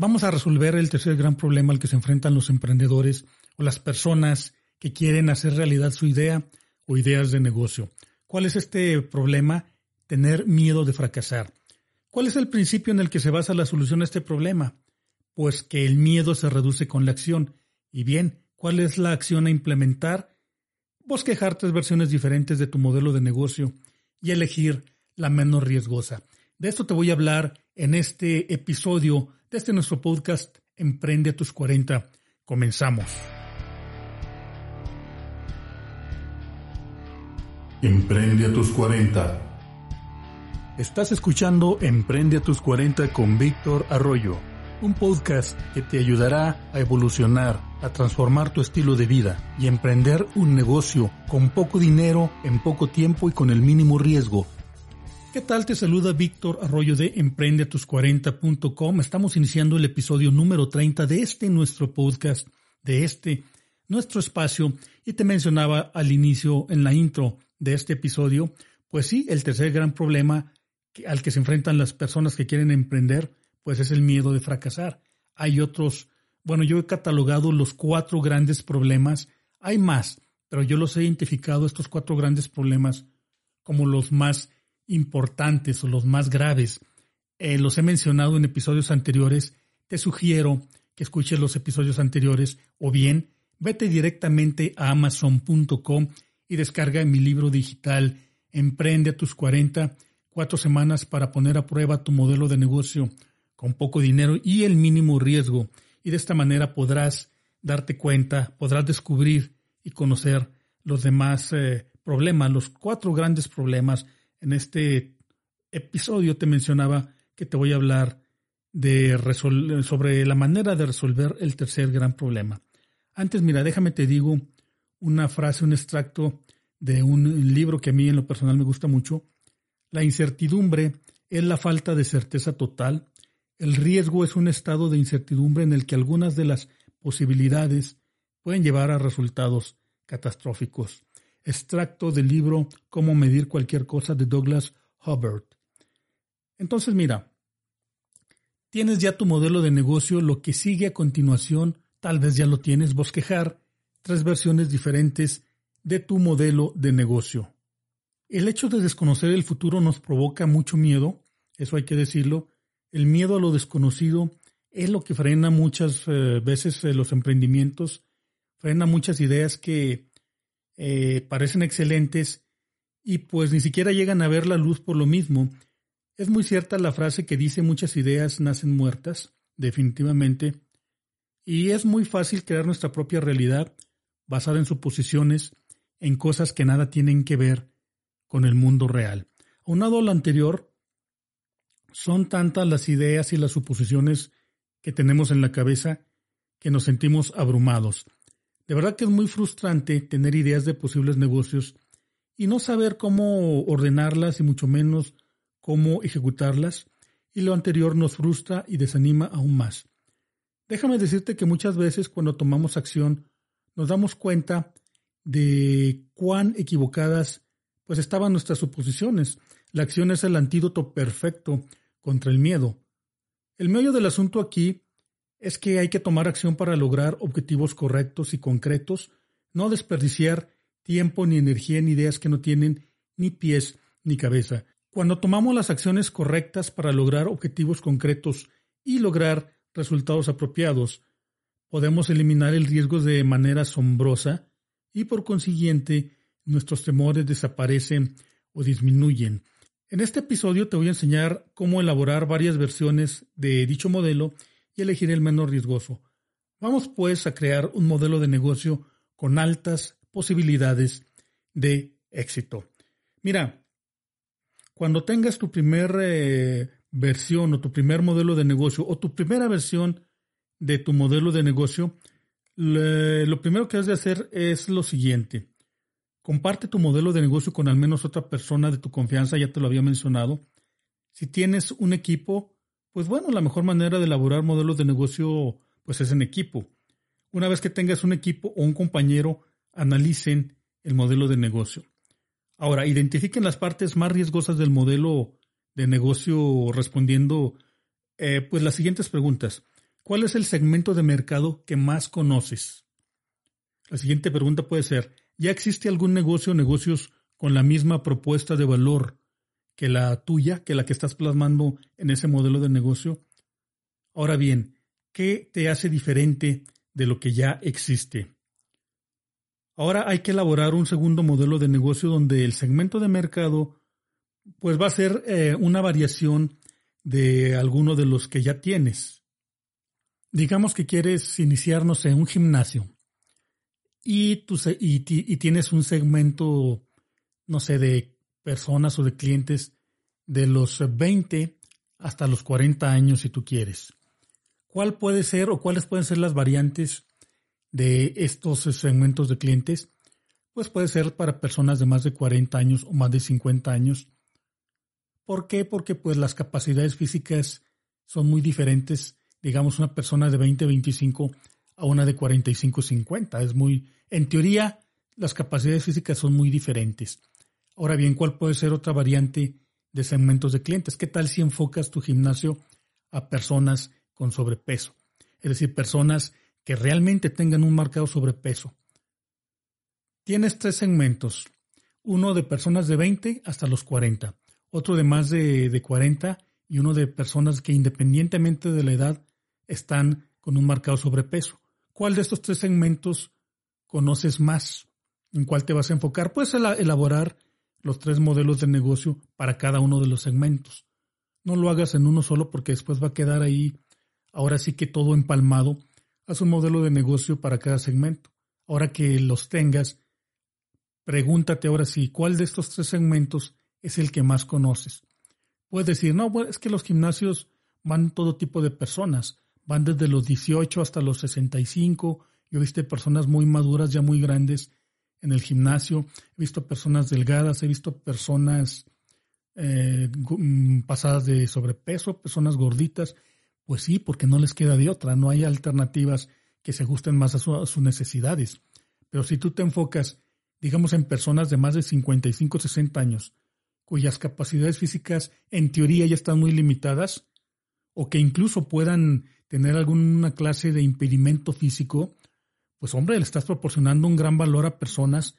Vamos a resolver el tercer gran problema al que se enfrentan los emprendedores o las personas que quieren hacer realidad su idea o ideas de negocio. ¿Cuál es este problema? Tener miedo de fracasar. ¿Cuál es el principio en el que se basa la solución a este problema? Pues que el miedo se reduce con la acción. Y bien, ¿cuál es la acción a implementar? Bosquejar tres versiones diferentes de tu modelo de negocio y elegir la menos riesgosa. De esto te voy a hablar en este episodio de este nuestro podcast Emprende a tus 40. Comenzamos. Emprende a tus 40. Estás escuchando Emprende a tus 40 con Víctor Arroyo, un podcast que te ayudará a evolucionar, a transformar tu estilo de vida y emprender un negocio con poco dinero, en poco tiempo y con el mínimo riesgo ¿Qué tal? Te saluda Víctor Arroyo de emprendeatus40.com. Estamos iniciando el episodio número 30 de este nuestro podcast, de este nuestro espacio. Y te mencionaba al inicio, en la intro de este episodio, pues sí, el tercer gran problema al que se enfrentan las personas que quieren emprender, pues es el miedo de fracasar. Hay otros, bueno, yo he catalogado los cuatro grandes problemas. Hay más, pero yo los he identificado, estos cuatro grandes problemas, como los más importantes o los más graves. Eh, los he mencionado en episodios anteriores. Te sugiero que escuches los episodios anteriores o bien vete directamente a amazon.com y descarga mi libro digital Emprende a tus 40, cuatro semanas para poner a prueba tu modelo de negocio con poco dinero y el mínimo riesgo. Y de esta manera podrás darte cuenta, podrás descubrir y conocer los demás eh, problemas, los cuatro grandes problemas en este episodio te mencionaba que te voy a hablar de sobre la manera de resolver el tercer gran problema. Antes, mira, déjame te digo una frase, un extracto de un libro que a mí en lo personal me gusta mucho. La incertidumbre es la falta de certeza total. El riesgo es un estado de incertidumbre en el que algunas de las posibilidades pueden llevar a resultados catastróficos extracto del libro Cómo medir cualquier cosa de Douglas Hubbard. Entonces, mira, tienes ya tu modelo de negocio, lo que sigue a continuación, tal vez ya lo tienes, bosquejar tres versiones diferentes de tu modelo de negocio. El hecho de desconocer el futuro nos provoca mucho miedo, eso hay que decirlo. El miedo a lo desconocido es lo que frena muchas eh, veces eh, los emprendimientos, frena muchas ideas que eh, parecen excelentes y pues ni siquiera llegan a ver la luz por lo mismo. Es muy cierta la frase que dice muchas ideas nacen muertas, definitivamente, y es muy fácil crear nuestra propia realidad basada en suposiciones, en cosas que nada tienen que ver con el mundo real. Aunado a lo anterior, son tantas las ideas y las suposiciones que tenemos en la cabeza que nos sentimos abrumados. De verdad que es muy frustrante tener ideas de posibles negocios y no saber cómo ordenarlas y mucho menos cómo ejecutarlas, y lo anterior nos frustra y desanima aún más. Déjame decirte que muchas veces cuando tomamos acción nos damos cuenta de cuán equivocadas pues estaban nuestras suposiciones. La acción es el antídoto perfecto contra el miedo. El medio del asunto aquí es que hay que tomar acción para lograr objetivos correctos y concretos, no desperdiciar tiempo ni energía en ideas que no tienen ni pies ni cabeza. Cuando tomamos las acciones correctas para lograr objetivos concretos y lograr resultados apropiados, podemos eliminar el riesgo de manera asombrosa y por consiguiente nuestros temores desaparecen o disminuyen. En este episodio te voy a enseñar cómo elaborar varias versiones de dicho modelo y elegir el menos riesgoso. Vamos pues a crear un modelo de negocio con altas posibilidades de éxito. Mira, cuando tengas tu primera eh, versión o tu primer modelo de negocio o tu primera versión de tu modelo de negocio, lo primero que has de hacer es lo siguiente. Comparte tu modelo de negocio con al menos otra persona de tu confianza, ya te lo había mencionado. Si tienes un equipo, pues bueno, la mejor manera de elaborar modelos de negocio pues es en equipo. Una vez que tengas un equipo o un compañero, analicen el modelo de negocio. Ahora, identifiquen las partes más riesgosas del modelo de negocio respondiendo eh, pues las siguientes preguntas. ¿cuál es el segmento de mercado que más conoces? La siguiente pregunta puede ser, ¿ya existe algún negocio o negocios con la misma propuesta de valor que la tuya, que la que estás plasmando en ese modelo de negocio? Ahora bien, ¿qué te hace diferente de lo que ya existe? Ahora hay que elaborar un segundo modelo de negocio donde el segmento de mercado pues va a ser eh, una variación de alguno de los que ya tienes. Digamos que quieres iniciarnos en un gimnasio y, y, tienes un segmento, no sé, de personas o de clientes de los 20 hasta los 40 años si tú quieres. ¿Cuál puede ser o cuáles pueden ser las variantes de estos segmentos de clientes? Pues puede ser para personas de más de 40 años o más de 50 años. ¿Por qué? Porque pues las capacidades físicas son muy diferentes, digamos una persona de 20, 25 a una de 45-50. Es muy, en teoría, las capacidades físicas son muy diferentes. Ahora bien, ¿cuál puede ser otra variante de segmentos de clientes? ¿Qué tal si enfocas tu gimnasio a personas con sobrepeso? Es decir, personas que realmente tengan un marcado sobrepeso. Tienes tres segmentos. Uno de personas de 20 hasta los 40, otro de más de, de 40 y uno de personas que independientemente de la edad están con un marcado sobrepeso. ¿Cuál de estos tres segmentos conoces más? ¿En cuál te vas a enfocar? Puedes elaborar los tres modelos de negocio para cada uno de los segmentos. No lo hagas en uno solo porque después va a quedar ahí, ahora sí que todo empalmado. Haz un modelo de negocio para cada segmento. Ahora que los tengas, pregúntate ahora sí, ¿cuál de estos tres segmentos es el que más conoces? Puedes decir, no, es que los gimnasios van todo tipo de personas van desde los 18 hasta los 65. Yo he visto personas muy maduras, ya muy grandes en el gimnasio. He visto personas delgadas, he visto personas eh, mm, pasadas de sobrepeso, personas gorditas. Pues sí, porque no les queda de otra. No hay alternativas que se ajusten más a, a sus necesidades. Pero si tú te enfocas, digamos, en personas de más de 55, 60 años, cuyas capacidades físicas en teoría ya están muy limitadas, o que incluso puedan tener alguna clase de impedimento físico, pues hombre, le estás proporcionando un gran valor a personas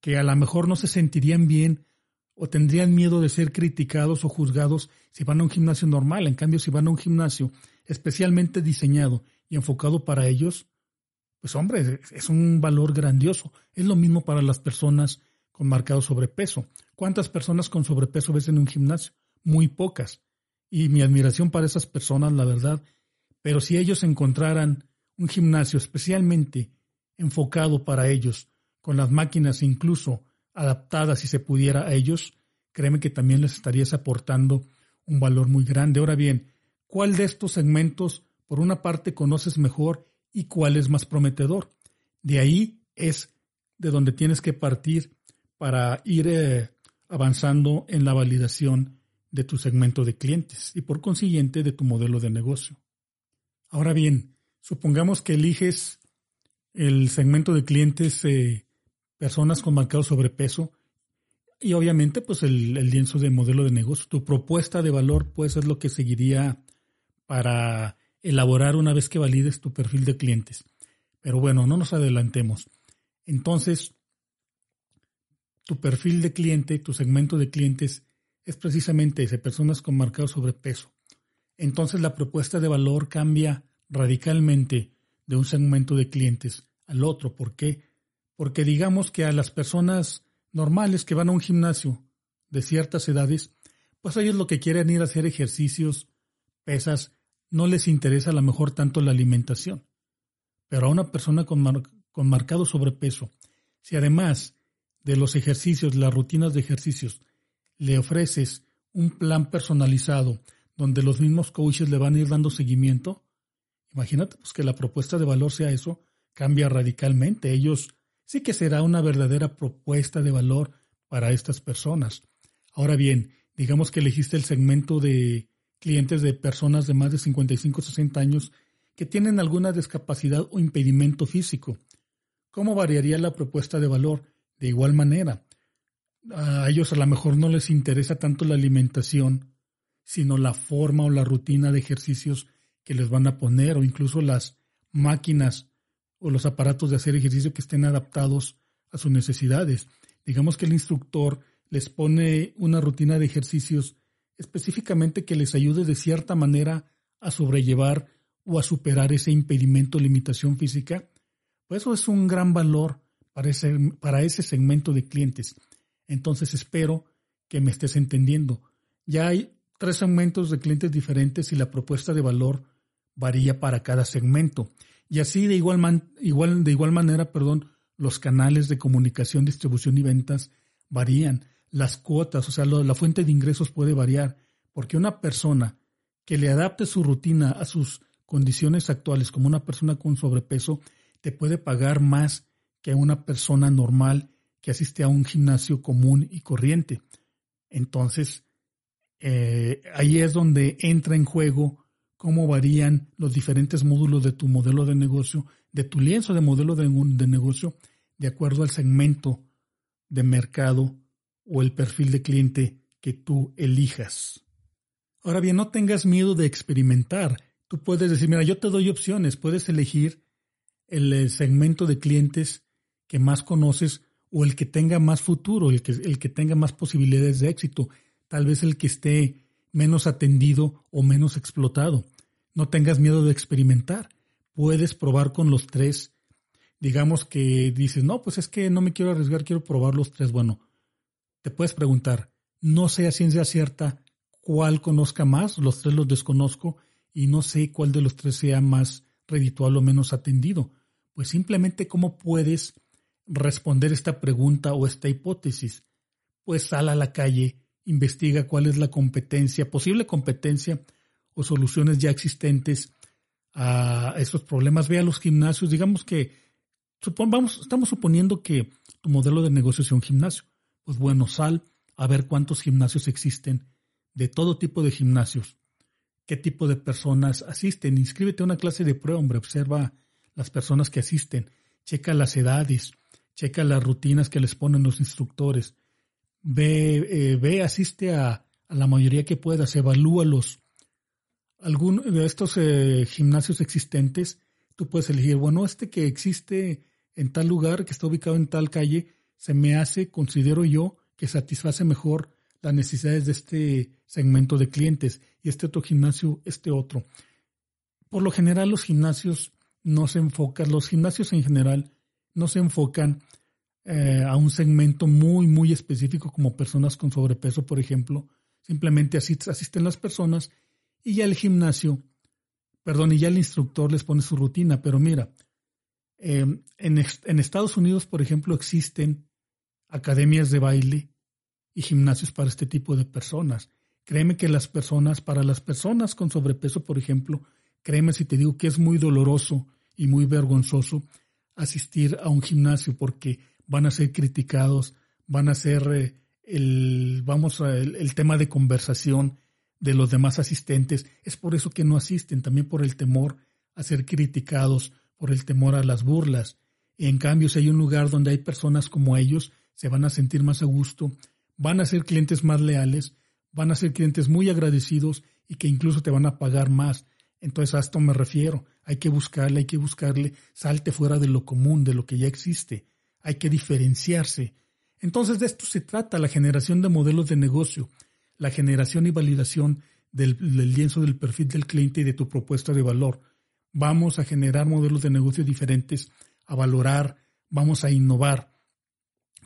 que a lo mejor no se sentirían bien o tendrían miedo de ser criticados o juzgados si van a un gimnasio normal. En cambio, si van a un gimnasio especialmente diseñado y enfocado para ellos, pues hombre, es un valor grandioso. Es lo mismo para las personas con marcado sobrepeso. ¿Cuántas personas con sobrepeso ves en un gimnasio? Muy pocas. Y mi admiración para esas personas, la verdad, pero si ellos encontraran un gimnasio especialmente enfocado para ellos, con las máquinas incluso adaptadas si se pudiera a ellos, créeme que también les estarías aportando un valor muy grande. Ahora bien, ¿cuál de estos segmentos por una parte conoces mejor y cuál es más prometedor? De ahí es de donde tienes que partir para ir eh, avanzando en la validación de tu segmento de clientes y por consiguiente de tu modelo de negocio. Ahora bien, supongamos que eliges el segmento de clientes eh, personas con marcado sobrepeso y obviamente pues el, el lienzo de modelo de negocio. Tu propuesta de valor puede ser lo que seguiría para elaborar una vez que valides tu perfil de clientes. Pero bueno, no nos adelantemos. Entonces, tu perfil de cliente, tu segmento de clientes es precisamente ese, personas con marcado sobrepeso entonces la propuesta de valor cambia radicalmente de un segmento de clientes al otro. ¿Por qué? Porque digamos que a las personas normales que van a un gimnasio de ciertas edades, pues ellos lo que quieren ir a hacer ejercicios, pesas, no les interesa a lo mejor tanto la alimentación. Pero a una persona con, con marcado sobrepeso, si además de los ejercicios, las rutinas de ejercicios, le ofreces un plan personalizado donde los mismos coaches le van a ir dando seguimiento, imagínate pues, que la propuesta de valor sea eso, cambia radicalmente. Ellos sí que será una verdadera propuesta de valor para estas personas. Ahora bien, digamos que elegiste el segmento de clientes de personas de más de 55 60 años que tienen alguna discapacidad o impedimento físico. ¿Cómo variaría la propuesta de valor? De igual manera, a ellos a lo mejor no les interesa tanto la alimentación sino la forma o la rutina de ejercicios que les van a poner o incluso las máquinas o los aparatos de hacer ejercicio que estén adaptados a sus necesidades. Digamos que el instructor les pone una rutina de ejercicios específicamente que les ayude de cierta manera a sobrellevar o a superar ese impedimento limitación física, pues eso es un gran valor para ese, para ese segmento de clientes. Entonces espero que me estés entendiendo. Ya hay tres segmentos de clientes diferentes y la propuesta de valor varía para cada segmento. Y así de igual, igual, de igual manera, perdón, los canales de comunicación, distribución y ventas varían. Las cuotas, o sea, la fuente de ingresos puede variar, porque una persona que le adapte su rutina a sus condiciones actuales, como una persona con sobrepeso, te puede pagar más que una persona normal que asiste a un gimnasio común y corriente. Entonces, eh, ahí es donde entra en juego cómo varían los diferentes módulos de tu modelo de negocio, de tu lienzo de modelo de, negocio, de acuerdo al segmento de mercado o el perfil de cliente que tú elijas. Ahora bien, no tengas miedo de experimentar. Tú puedes decir, mira, yo te doy opciones, puedes elegir el segmento de clientes que más conoces o el que tenga más futuro, el que, el que tenga más posibilidades de éxito, tal vez el que esté menos atendido o menos explotado. No tengas miedo de experimentar. Puedes probar con los tres. Digamos que dices, no, pues es que no me quiero arriesgar, quiero probar los tres. Bueno, te puedes preguntar, no sé a ciencia cierta cuál conozca más, los tres los desconozco y no sé cuál de los tres sea más reditual o menos atendido. Pues simplemente cómo puedes responder esta pregunta o esta hipótesis. Pues sal a la calle, investiga cuál es la competencia, posible competencia o soluciones ya existentes a estos problemas. Ve a los gimnasios, digamos que vamos, estamos suponiendo que tu modelo de negocio sea un gimnasio. Pues bueno, sal a ver cuántos gimnasios existen, de todo tipo de gimnasios, qué tipo de personas asisten. Inscríbete a una clase de prueba, hombre, observa las personas que asisten, checa las edades, checa las rutinas que les ponen los instructores, ve, eh, ve asiste a, la mayoría que puedas, evalúalos. Algún de estos eh, gimnasios existentes, tú puedes elegir, bueno, este que existe en tal lugar, que está ubicado en tal calle, se me hace, considero yo, que satisface mejor las necesidades de este segmento de clientes y este otro gimnasio, este otro. Por lo general los gimnasios no se enfocan, los gimnasios en general no se enfocan eh, a un segmento muy, muy específico como personas con sobrepeso, por ejemplo. Simplemente asisten las personas y ya el gimnasio, perdón, y ya el instructor les pone su rutina. Pero mira, em, en, en Estados Unidos, por ejemplo, existen academias de baile y gimnasios para este tipo de personas. Créeme que las personas, para las personas con sobrepeso, por ejemplo, créeme si te digo que es muy doloroso y muy vergonzoso asistir a un gimnasio porque van a ser criticados, van a ser eh, el, vamos a, el, tema de conversación de los demás asistentes. Es por eso que no asisten, también por el temor a ser criticados, por el temor a las burlas. en cambio, si hay un lugar donde hay personas como ellos, se van a sentir más a gusto, van a ser clientes más leales, van a ser clientes muy agradecidos y que incluso te van a pagar más. Entonces a esto me refiero. Hay que buscarle, hay que buscarle, salte fuera de lo común, de lo que ya existe. Hay que diferenciarse. Entonces de esto se trata la generación de modelos de negocio, la generación y validación del, lienzo del perfil del cliente y de tu propuesta de valor. Vamos a generar modelos de negocio diferentes, a valorar, vamos a innovar.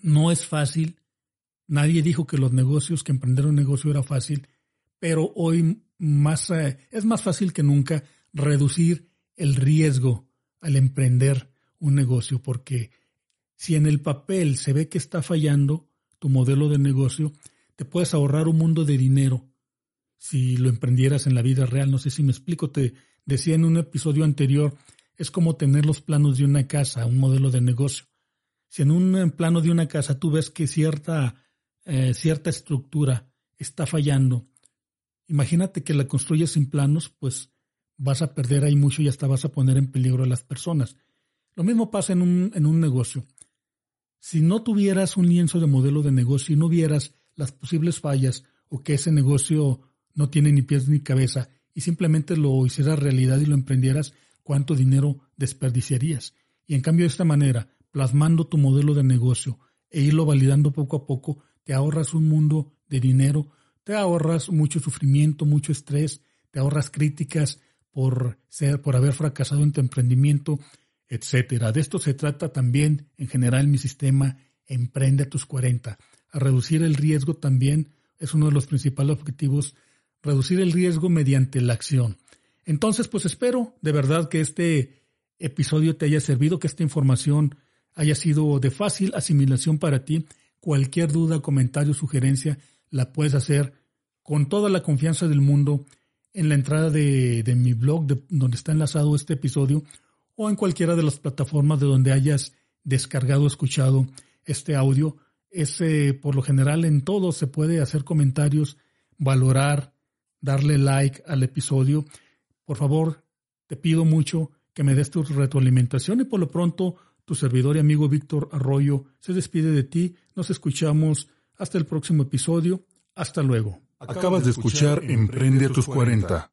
No es fácil. Nadie dijo que los negocios, que emprender un negocio era fácil, pero hoy más, eh, es más fácil que nunca reducir el riesgo al emprender un negocio, porque si en el papel se ve que está fallando tu modelo de negocio, te puedes ahorrar un mundo de dinero si lo emprendieras en la vida real. No sé si me explico, te decía en un episodio anterior, es como tener los planos de una casa, un modelo de negocio. Si en un plano de una casa tú ves que cierta, eh, cierta estructura está fallando, imagínate que la construyes sin planos, pues vas a perder ahí mucho y hasta vas a poner en peligro a las personas. Lo mismo pasa en un, en un negocio. Si no tuvieras un lienzo de modelo de negocio y no vieras las posibles fallas o que ese negocio no tiene ni pies ni cabeza y simplemente lo hicieras realidad y lo emprendieras, ¿cuánto dinero desperdiciarías? Y en cambio de esta manera, plasmando tu modelo de negocio e irlo validando poco a poco, te ahorras un mundo de dinero, te ahorras mucho sufrimiento, mucho estrés, te ahorras críticas por ser, por haber fracasado en tu emprendimiento, etcétera. De esto se trata también, en general, mi sistema Emprende a tus 40. A reducir el riesgo también es uno de los principales objetivos, reducir el riesgo mediante la acción. Entonces, pues espero de verdad que este episodio te haya servido, que esta información haya sido de fácil asimilación para ti. Cualquier duda, comentario, sugerencia, la puedes hacer con toda la confianza del mundo en la entrada de, mi blog, donde está enlazado este episodio, o en cualquiera de las plataformas de donde hayas descargado o escuchado este audio. Es, por lo general en todo se puede hacer comentarios, valorar, darle like al episodio. Por favor, te pido mucho que me des tu retroalimentación y por lo pronto tu servidor y amigo Víctor Arroyo se despide de ti. Nos escuchamos hasta el próximo episodio. Hasta luego. Acabas de escuchar Emprende a tus 40